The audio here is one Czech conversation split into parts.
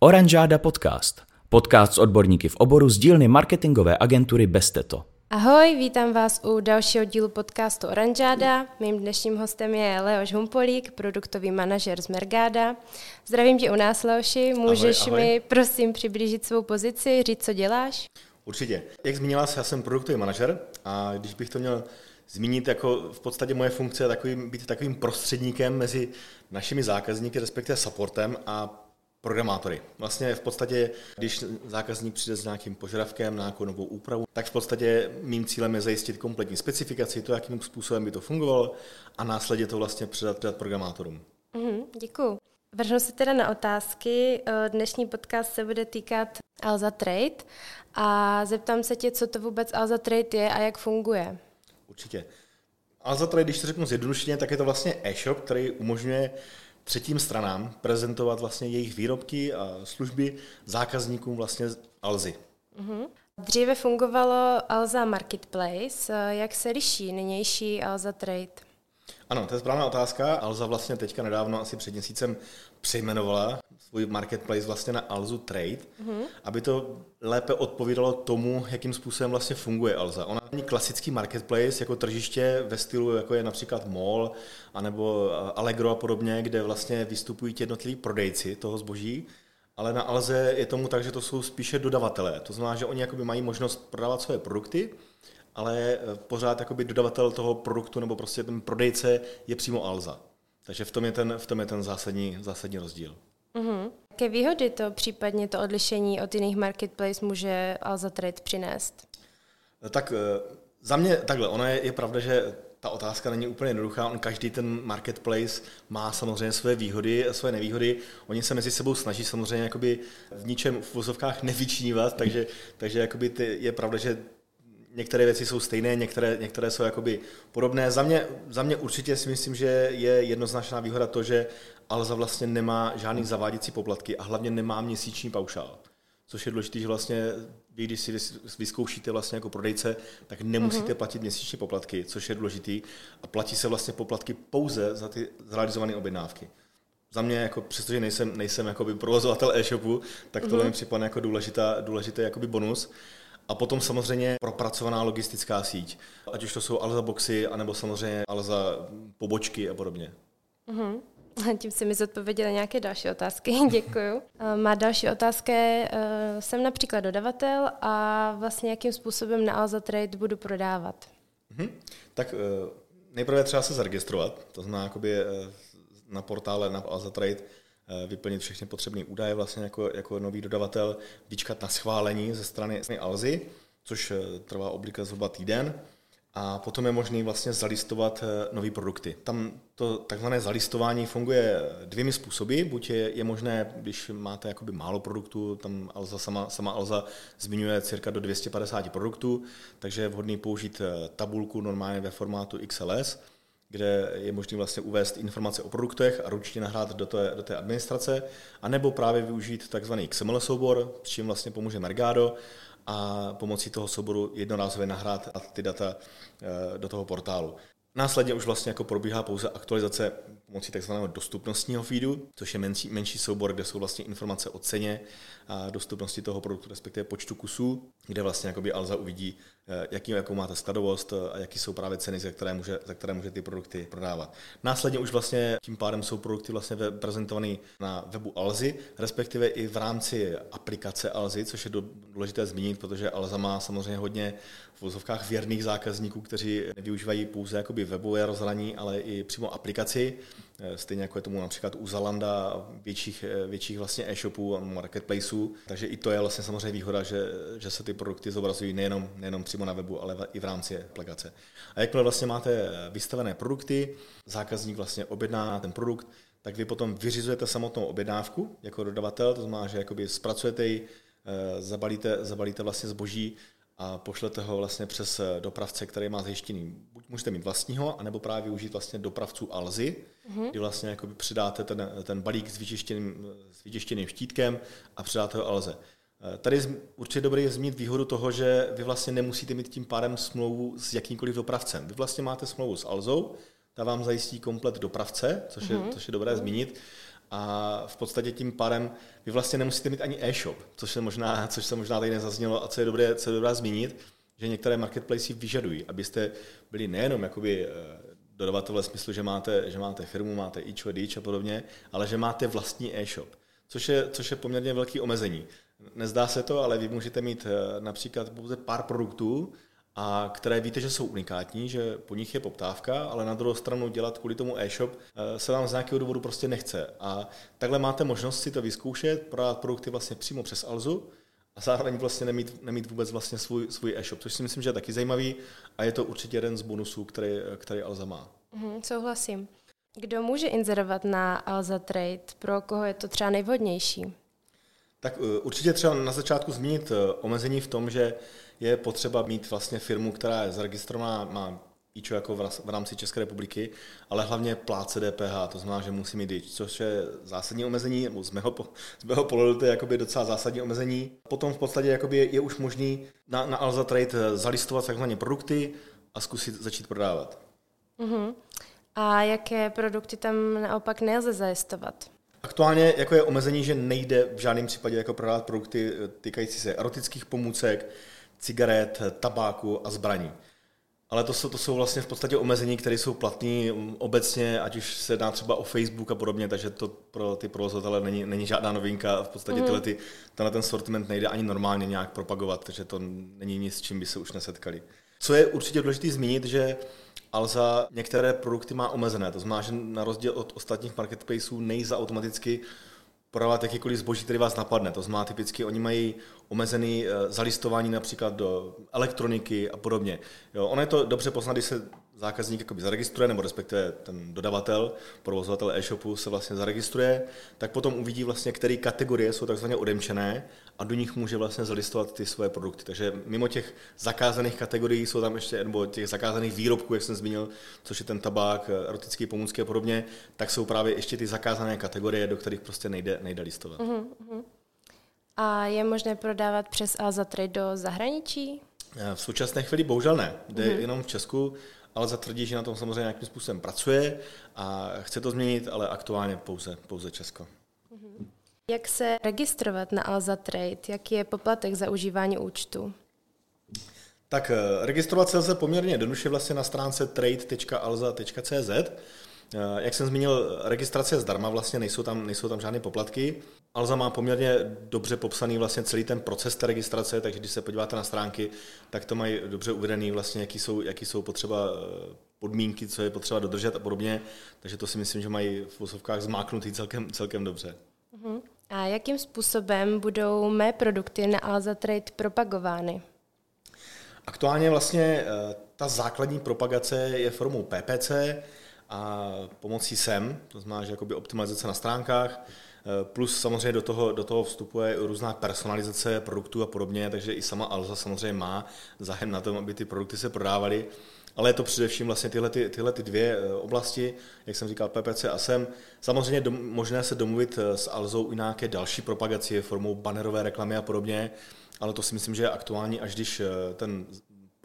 Oranžáda podcast. Podcast s odborníky v oboru z dílny marketingové agentury Besteto. Ahoj, vítám vás u dalšího dílu podcastu Oranžáda. Mým dnešním hostem je Leoš Humpolík, produktový manažer z Mergáda. Zdravím tě u nás, Leoši. Můžeš ahoj, ahoj. mi prosím přiblížit svou pozici, říct, co děláš? Určitě. Jak zmínila já jsem produktový manažer a když bych to měl zmínit, jako v podstatě moje funkce je takovým, být takovým prostředníkem mezi našimi zákazníky, respektive supportem a programátory. Vlastně v podstatě, když zákazník přijde s nějakým požadavkem na nějakou novou úpravu, tak v podstatě mým cílem je zajistit kompletní specifikaci, to, jakým způsobem by to fungovalo a následně to vlastně předat, předat programátorům. Mm, děkuji. Vrhnu se teda na otázky. Dnešní podcast se bude týkat Alza Trade a zeptám se tě, co to vůbec Alza Trade je a jak funguje. Určitě. Alza Trade, když to řeknu zjednodušeně, tak je to vlastně e-shop, který umožňuje třetím stranám prezentovat vlastně jejich výrobky a služby zákazníkům vlastně Alzy. Mm-hmm. Dříve fungovalo Alza Marketplace. Jak se liší nynější Alza Trade? Ano, to je správná otázka. Alza vlastně teďka nedávno, asi před měsícem, přejmenovala svůj marketplace vlastně na Alzu Trade, mm-hmm. aby to lépe odpovídalo tomu, jakým způsobem vlastně funguje Alza. Ona není klasický marketplace jako tržiště ve stylu, jako je například Mall, anebo Allegro a podobně, kde vlastně vystupují ti jednotliví prodejci toho zboží, ale na Alze je tomu tak, že to jsou spíše dodavatelé. To znamená, že oni jakoby mají možnost prodávat svoje produkty, ale eh, pořád jakoby dodavatel toho produktu nebo prostě ten prodejce je přímo Alza. Takže v tom je ten, v tom je ten zásadní, zásadní rozdíl. Mm-hmm. Jaké výhody to případně to odlišení od jiných marketplace může Alza Trade přinést? Tak eh, za mě takhle, ono je, je pravda, že ta otázka není úplně jednoduchá. On každý ten marketplace má samozřejmě své výhody a své nevýhody. Oni se mezi sebou snaží samozřejmě jakoby v ničem v vozovkách nevyčívat, takže, takže jakoby ty, je pravda, že některé věci jsou stejné, některé, některé jsou jakoby podobné. Za mě, za mě určitě si myslím, že je jednoznačná výhoda to, že Alza vlastně nemá žádný zaváděcí poplatky a hlavně nemá měsíční paušál. Což je důležité, že vlastně vy, když si vyzkoušíte vlastně jako prodejce, tak nemusíte mm-hmm. platit měsíční poplatky, což je důležitý. A platí se vlastně poplatky pouze za ty zrealizované objednávky. Za mě, jako, přestože nejsem, nejsem jakoby provozovatel e-shopu, tak tohle mm-hmm. mi připadne jako důležitá, důležitý jakoby bonus. A potom samozřejmě propracovaná logistická síť, ať už to jsou Alza boxy, anebo samozřejmě Alza pobočky a podobně. Mm-hmm. Tím si mi zodpověděla nějaké další otázky, děkuju. Eh, má další otázka je, eh, jsem například dodavatel a vlastně jakým způsobem na Alza Trade budu prodávat? Mm-hmm. Tak eh, nejprve třeba se zaregistrovat, to znamená jakoby na portále na Alza Trade vyplnit všechny potřebné údaje vlastně jako, jako nový dodavatel, vyčkat na schválení ze strany Alzy, což trvá obvykle zhruba týden a potom je možné vlastně zalistovat eh, nové produkty. Tam to takzvané zalistování funguje dvěmi způsoby. Buď je, je možné, když máte jakoby málo produktů, tam Alza sama, sama Alza zmiňuje cirka do 250 produktů, takže je vhodný použít eh, tabulku normálně ve formátu XLS, kde je možné vlastně uvést informace o produktech a ručně nahrát do té, do té administrace, anebo právě využít takzvaný XML soubor, s čím vlastně pomůže Mergado a pomocí toho souboru jednorázově nahrát ty data eh, do toho portálu. Následně už vlastně jako probíhá pouze aktualizace pomocí tzv. dostupnostního feedu, což je menší, menší soubor, kde jsou vlastně informace o ceně a dostupnosti toho produktu, respektive počtu kusů, kde vlastně jakoby Alza uvidí, eh, jaký, jakou máte skladovost eh, a jaký jsou právě ceny, za které, může, za které může ty produkty prodávat. Následně už vlastně tím pádem jsou produkty vlastně prezentované na webu Alzy, respektive i v rámci aplikace Alzy, což je důležité zmínit, protože Alza má samozřejmě hodně v vozovkách věrných zákazníků, kteří nevyužívají pouze jakoby webové rozhraní, ale i přímo aplikaci. Eh, stejně jako je tomu například u Zalanda větších, eh, větších vlastně e-shopů a marketplaceů. Takže i to je vlastně samozřejmě výhoda, že, že se ty produkty zobrazují nejenom, nejenom přímo na webu, ale i v rámci aplikace. A jakmile vlastně máte vystavené produkty, zákazník vlastně objedná ten produkt, tak vy potom vyřizujete samotnou objednávku jako dodavatel, to znamená, že jakoby zpracujete ji, eh, zabalíte, zabalíte vlastně zboží a pošlete ho vlastně přes dopravce, který má zajištěný. Buď můžete mít vlastního, anebo právě využít vlastně dopravců Alzy, mm-hmm. kdy vlastně jakoby přidáte ten, ten balík s vyčištěným, s vyčištěným štítkem a přidáte ho Alze. Eh, tady je určitě dobré zmínit výhodu toho, že vy vlastně nemusíte mít tím pádem smlouvu s jakýmkoliv dopravcem. Vy vlastně máte smlouvu s Alzou, ta vám zajistí komplet dopravce, což je, mm-hmm. což je dobré zmínit, a v podstatě tím pádem vy vlastně nemusíte mít ani e-shop, což se možná, což se možná tady nezaznělo a co je dobré, co je dobré zmínit, že některé marketplace vyžadují, abyste byli nejenom jakoby eh, dodavatel ve smyslu, že máte, že máte firmu, máte ičo, dič a podobně, ale že máte vlastní e-shop, což je, což je poměrně velký omezení. Nezdá se to, ale vy můžete mít eh, například pouze pár produktů, a které víte, že jsou unikátní, že po nich je poptávka, ale na druhou stranu dělat kvůli tomu e-shop eh, se vám z nějakého důvodu prostě nechce. A takhle máte možnost si to vyzkoušet, prodat produkty vlastně přímo přes Alzu a zároveň vlastně nemít, nemít vůbec vlastně svůj, svůj e-shop, což si myslím, že je taky zajímavý a je to určitě jeden z bonusů, který, který Alza má. Mm, souhlasím. Kdo může inzerovat na Alza Trade? Pro koho je to třeba nejvhodnější? Tak eh, určitě třeba na začátku zmínit eh, omezení v tom, že je potřeba mít vlastně firmu, která je zaregistrovaná, má IČO jako v rámci České republiky, ale hlavně pláce DPH, to znamená, že musí mít IČ, což je zásadní omezení, nebo z mého, z mého pohledu to je jakoby docela zásadní omezení. Potom v podstatě jakoby je, je už možný na, na Alza Trade eh, zalistovat takzvané produkty a zkusit začít prodávat. Uh-huh. A jaké produkty tam naopak nelze zalistovat? Aktuálně jako je omezení, že nejde v žádném případě jako prodávat produkty eh, týkající se erotických pomůcek, cigaret, tabáku a zbraní. Ale to jsou, to jsou vlastně v podstatě omezení, které jsou platné mm, obecně, ať už se dá třeba o Facebook a podobně, takže to pro ty provozovatele není, není žádná novinka. V podstatě mm. tyhle, ty, tenhle ten sortiment nejde ani normálně nějak propagovat, takže to není nic, s čím by se už nesetkali. Co je určitě důležité zmínit, že Alza některé produkty má omezené, to znamená, že na rozdíl od ostatních marketplaceů nejza automaticky prodávat jakýkoliv zboží, který vás napadne. To znamená typicky, oni mají omezený eh, zalistování například do elektroniky a podobně. Jo, ono je to dobře poznat, když se zákazník jakoby zaregistruje, nebo respektive ten dodavatel, provozovatel e-shopu se vlastně zaregistruje, tak potom uvidí vlastně, které kategorie jsou takzvaně odemčené a do nich může vlastně zalistovat ty svoje produkty. Takže mimo těch zakázaných kategorií jsou tam ještě, nebo těch zakázaných výrobků, jak jsem zmínil, což je ten tabák, erotické pomůcky a podobně, tak jsou právě ještě ty zakázané kategorie, do kterých prostě nejde, nejde listovat. Uh-huh. A je možné prodávat přes Alza Trade do zahraničí? V současné chvíli bohužel ne. Jde uh-huh. jenom v Česku ale zatvrdí, že na tom samozřejmě nějakým způsobem pracuje a chce to změnit, ale aktuálně pouze, pouze Česko. Mhm. Jak se registrovat na Alza Trade? Jaký je poplatek za užívání účtu? Tak eh, registrovat se lze poměrně jednoduše vlastně na stránce trade.alza.cz. Eh, jak jsem zmínil, registrace je zdarma, vlastně nejsou tam, nejsou tam žádné poplatky. Alza má poměrně dobře popsaný vlastně celý ten proces té registrace, takže když se podíváte na stránky, tak to mají dobře uvedený vlastně, jaký jsou, jaký jsou potřeba eh, podmínky, co je potřeba dodržet a podobně. Takže to si myslím, že mají v úsovkách zmáknutý celkem, celkem dobře. Uh-huh. A jakým způsobem budou mé produkty na Alza Trade propagovány? Aktuálně vlastně eh, ta základní propagace je formou PPC a pomocí SEM, to znamená, že jakoby optimalizace na stránkách, Eh, plus samozřejmě do toho, do toho vstupuje různá personalizace produktů a podobně, takže i sama Alza samozřejmě má zájem na tom, aby ty produkty se prodávaly. Ale je to především vlastně tyhle, ty, tyhle ty dvě eh, oblasti, jak jsem říkal, PPC a SEM. Samozřejmě dom, možné se domluvit eh, s Alzou i nějaké další propagaci formou bannerové reklamy a podobně, ale to si myslím, že je aktuální, až když ten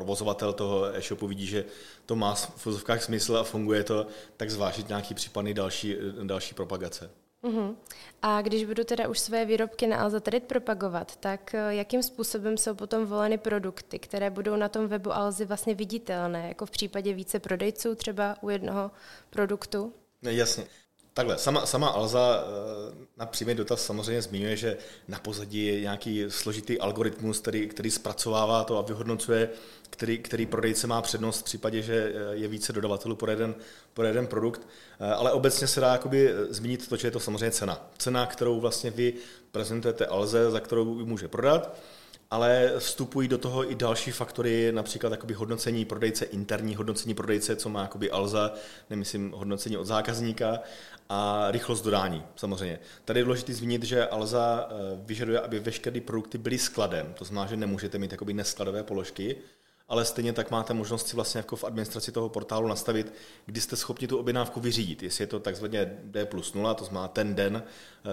provozovatel toho e-shopu vidí, že to má v vozovkách smysl a funguje to, tak zvážit nějaký případný další, další propagace. Uh-huh. A když budu teda už své výrobky na Alza Trade propagovat, tak eh, jakým způsobem jsou potom voleny produkty, které budou na tom webu Alzy vlastně viditelné, jako v případě více prodejců třeba u jednoho produktu? Jasně. Takhle, sama, sama Alza eh, na přímý dotaz samozřejmě zmiňuje, že na pozadí je nějaký složitý algoritmus, který, který zpracovává to a vyhodnocuje, který, který prodejce má přednost v případě, že eh, je více dodavatelů pro jeden, pro jeden produkt. Eh, ale obecně se dá jakoby zmínit to, že je to samozřejmě cena. Cena, kterou vlastně vy prezentujete Alze, za kterou může prodat ale vstupují do toho i další faktory, například jakoby hodnocení prodejce, interní hodnocení prodejce, co má jakoby Alza, nemyslím hodnocení od zákazníka, a rychlost dodání, samozřejmě. Tady je důležité zmínit, že Alza eh, vyžaduje, aby veškeré produkty byly skladem, to znamená, že nemůžete mít jakoby neskladové položky, ale stejně tak máte možnost si vlastně jako v administraci toho portálu nastavit, kdy jste schopni tu objednávku vyřídit. Jestli je to takzvaně D plus 0, to znamená ten den,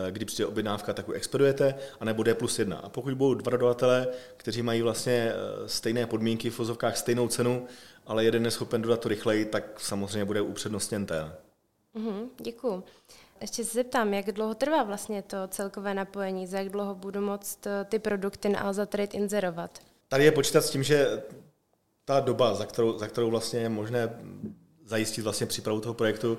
eh, kdy přijde objednávka, tak ji expedujete, anebo D plus 1. A pokud budou dva dodavatelé, kteří mají vlastně eh, stejné podmínky, v vozovkách stejnou cenu, ale jeden je schopen dodat to rychleji, tak samozřejmě bude upřednostněn ten. Mm-hmm, děkuji. Ještě se zeptám, jak dlouho trvá vlastně to celkové napojení, za jak dlouho budu moct eh, ty produkty na Alza Trade inzerovat? Tady je počítat s tím, že ta doba, za kterou, za kterou vlastně je možné zajistit vlastně přípravu toho projektu,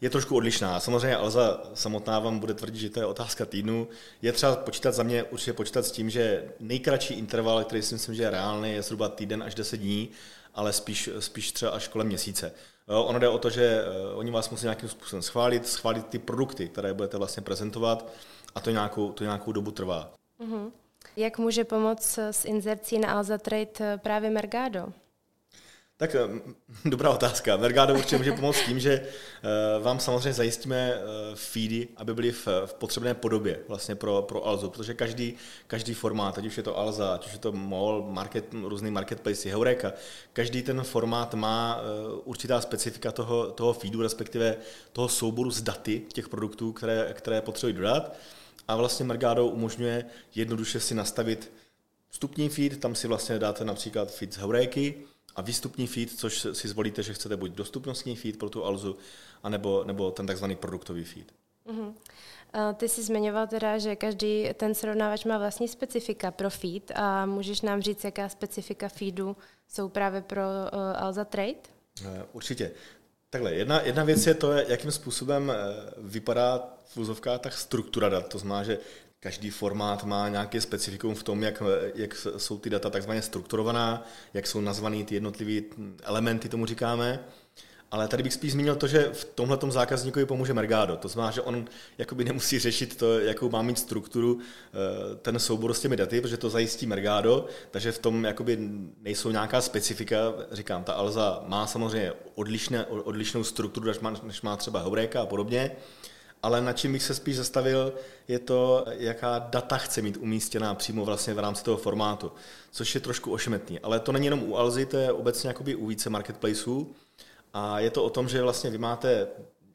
je trošku odlišná. Samozřejmě Alza samotná vám bude tvrdit, že to je otázka týdnu. Je třeba počítat za mě určitě počítat s tím, že nejkratší interval, který si myslím, že je reálný, je zhruba týden až 10 dní, ale spíš, spíš třeba až kolem měsíce. Ono jde o to, že eh, oni vás musí nějakým způsobem schválit, schválit ty produkty, které budete vlastně prezentovat a to nějakou, to nějakou dobu trvá. Uh-huh. Jak může pomoct s inzercí na Alza Trade eh, právě Mergado? Tak eh, dobrá otázka. Mergado určitě může pomoct tím, že eh, vám samozřejmě zajistíme eh, feedy, aby byly v, v potřebné podobě vlastně pro, pro Alzu, protože každý, každý formát, ať už je to Alza, ať už je to MOL, market, různý marketplace, Heureka, každý ten formát má určitá specifika toho, toho feedu, respektive toho souboru z daty těch produktů, které, které potřebují dodat. A vlastně Mergado umožňuje jednoduše si nastavit vstupní feed, tam si vlastně dáte například feed z Heuréky, a výstupní feed, což si zvolíte, že chcete buď dostupnostní feed pro tu Alzu, anebo, nebo ten takzvaný produktový feed. Uh-huh. Ty jsi zmiňoval teda, že každý ten srovnávač má vlastní specifika pro feed a můžeš nám říct, jaká specifika feedu jsou právě pro uh, Alza Trade? Uh, určitě. Takhle, jedna, jedna věc je to, jakým způsobem vypadá v úzovkách tak struktura dat. To znamená, že Každý formát má nějaké specifikum v tom, jak, jak jsou ty data takzvaně strukturovaná, jak jsou nazvané ty jednotlivé elementy, tomu říkáme. Ale tady bych spíš zmínil to, že v tomhle zákazníkovi pomůže Mergado. To znamená, že on jakoby nemusí řešit to, jakou má mít strukturu eh, ten soubor s těmi daty, protože to zajistí Mergado, takže v tom jakoby nejsou nějaká specifika. Říkám, ta Alza má samozřejmě odlišné, odlišnou strukturu, než má, než má třeba Heureka a podobně, ale na čím bych se spíš zastavil, je to, jaká data chce mít umístěná přímo vlastně v rámci toho formátu, což je trošku ošemetný. Ale to není jenom u Alzy, to je obecně jakoby u více marketplaceů a je to o tom, že vlastně vy máte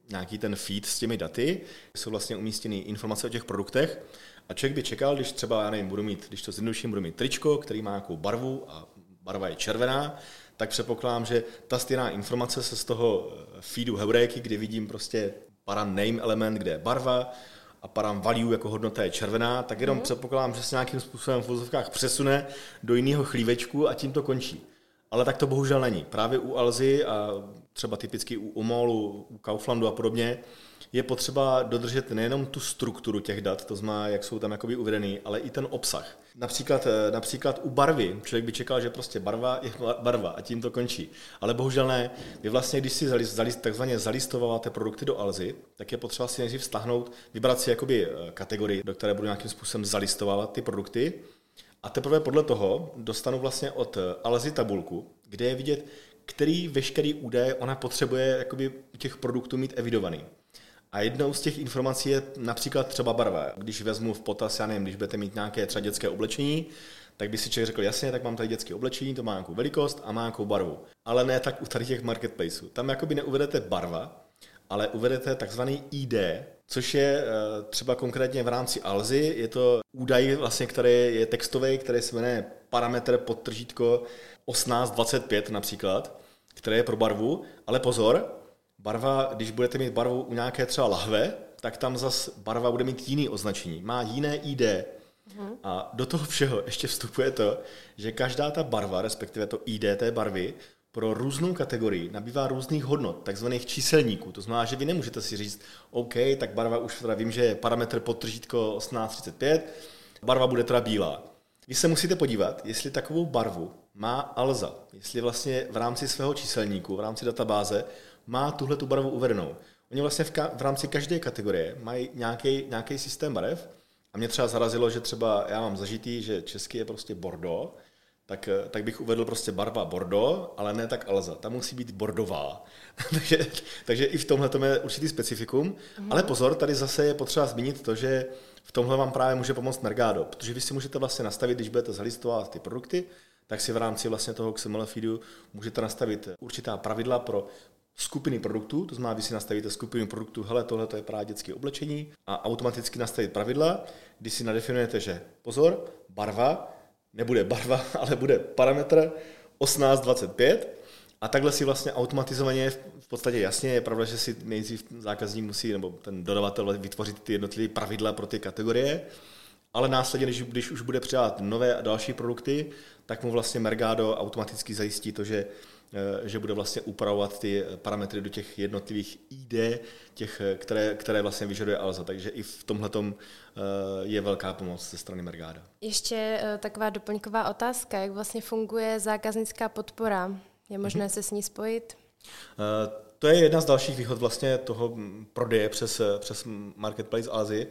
nějaký ten feed s těmi daty, jsou vlastně umístěny informace o těch produktech a člověk by čekal, když třeba, já nevím, budu mít, když to zjednoduším, budu mít tričko, který má nějakou barvu a barva je červená, tak předpokládám, že ta stejná informace se z toho feedu Heuréky, kdy vidím prostě param name element, kde je barva a param value jako hodnota je červená, tak jenom mm. předpokládám, že se nějakým způsobem v vozovkách přesune do jiného chlívečku a tím to končí. Ale tak to bohužel není. Právě u Alzy a třeba typicky u Umolu, u Kauflandu a podobně, je potřeba dodržet nejenom tu strukturu těch dat, to znamená, jak jsou tam jakoby uvedený, ale i ten obsah. Například, eh, například u barvy. Člověk by čekal, že prostě barva je barva a tím to končí. Ale bohužel ne. Vy vlastně, když si zalist, zalist, takzvaně zalistováváte produkty do Alzy, tak je potřeba si nejdřív stáhnout, vybrat si jakoby eh, kategorii, do které budu nějakým způsobem zalistovávat ty produkty. A teprve podle toho dostanu vlastně od eh, Alzy tabulku, kde je vidět, který veškerý údaje ona potřebuje jakoby těch produktů mít evidovaný. A jednou z těch informací je například třeba barva. Když vezmu v potaz, já nevím, když budete mít nějaké třeba dětské oblečení, tak by si člověk řekl, jasně, tak mám tady dětské oblečení, to má nějakou velikost a má nějakou barvu. Ale ne tak u tady těch marketplaceů. Tam jakoby neuvedete barva, ale uvedete takzvaný ID, což je eh, třeba konkrétně v rámci Alzy, je to údaj, vlastně, který je textový, který se jmenuje parametr podtržítko 1825 například, které je pro barvu, ale pozor, Barva, když budete mít barvu u nějaké třeba lahve, tak tam zas barva bude mít jiný označení, má jiné ID. Uh-huh. A do toho všeho ještě vstupuje to, že každá ta barva, respektive to ID té barvy, pro různou kategorii nabývá různých hodnot, takzvaných číselníků. To znamená, že vy nemůžete si říct, OK, tak barva už teda vím, že je parametr podtržítko 1835, barva bude teda bílá. Vy se musíte podívat, jestli takovou barvu má Alza, jestli vlastně v rámci svého číselníku, v rámci databáze má tuhle tu barvu uvedenou. Oni vlastně v, ka- v rámci každé kategorie mají nějaký systém barev a mě třeba zarazilo, že třeba já mám zažitý, že český je prostě Bordeaux, tak, tak bych uvedl prostě barva Bordeaux, ale ne tak Alza. Ta musí být bordová. takže, takže i v tomhle je určitý specifikum. Mm. Ale pozor, tady zase je potřeba zmínit to, že v tomhle vám právě může pomoct Mergado, protože vy si můžete vlastně nastavit, když budete zalistovat ty produkty, tak si v rámci vlastně toho XML feedu můžete nastavit určitá pravidla pro skupiny produktů, to znamená, vy si nastavíte skupinu produktů, hele, tohle to je právě dětské oblečení a automaticky nastavit pravidla, kdy si nadefinujete, že pozor, barva, nebude barva, ale bude parametr 1825 A takhle si vlastně automatizovaně v podstatě jasně je pravda, že si nejdřív zákazník musí, nebo ten dodavatel vytvořit ty jednotlivé pravidla pro ty kategorie, ale následně, když, když už bude přidávat nové a další produkty, tak mu vlastně Mergado automaticky zajistí to, že že bude vlastně upravovat ty parametry do těch jednotlivých ID, těch, eh, které, které vlastně vyžaduje Alza. Takže i v tomhle eh, je velká pomoc ze strany Mergáda. Ještě taková doplňková otázka, jak vlastně funguje zákaznická podpora? Je možné mm-hmm. se s ní spojit? To je jedna z dalších výhod vlastně toho prodeje přes, přes Marketplace Alzy,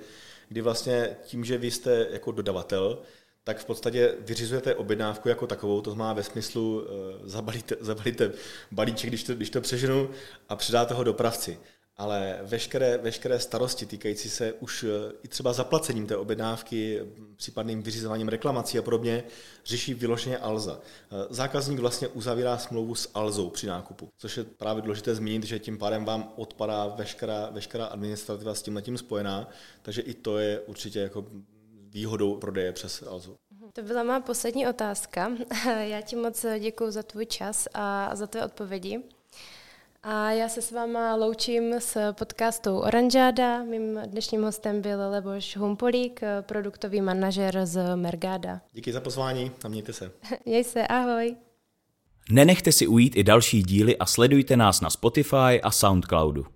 kdy vlastně tím, že vy jste jako dodavatel, tak v podstatě vyřizujete objednávku jako takovou, to znamená ve smyslu uh, zabalíte, zabalíte balíček, když to, když to přeženu, a předáte ho dopravci. Ale veškeré, veškeré starosti týkající se už uh, i třeba zaplacením té objednávky, případným vyřizováním reklamací a podobně, řeší vyloženě Alza. Uh, zákazník vlastně uzavírá smlouvu s Alzou při nákupu, což je právě důležité zmínit, že tím pádem vám odpadá veškerá, veškerá administrativa s tím tím spojená, takže i to je určitě jako výhodou prodeje přes Alzu. To byla má poslední otázka. Já ti moc děkuji za tvůj čas a za tvé odpovědi. A já se s váma loučím s podcastou Oranžáda. Mým dnešním hostem byl Leboš Humpolík, produktový manažer z Mergáda. Díky za pozvání a mějte se. Měj se, ahoj. Nenechte si ujít i další díly a sledujte nás na Spotify a Soundcloudu.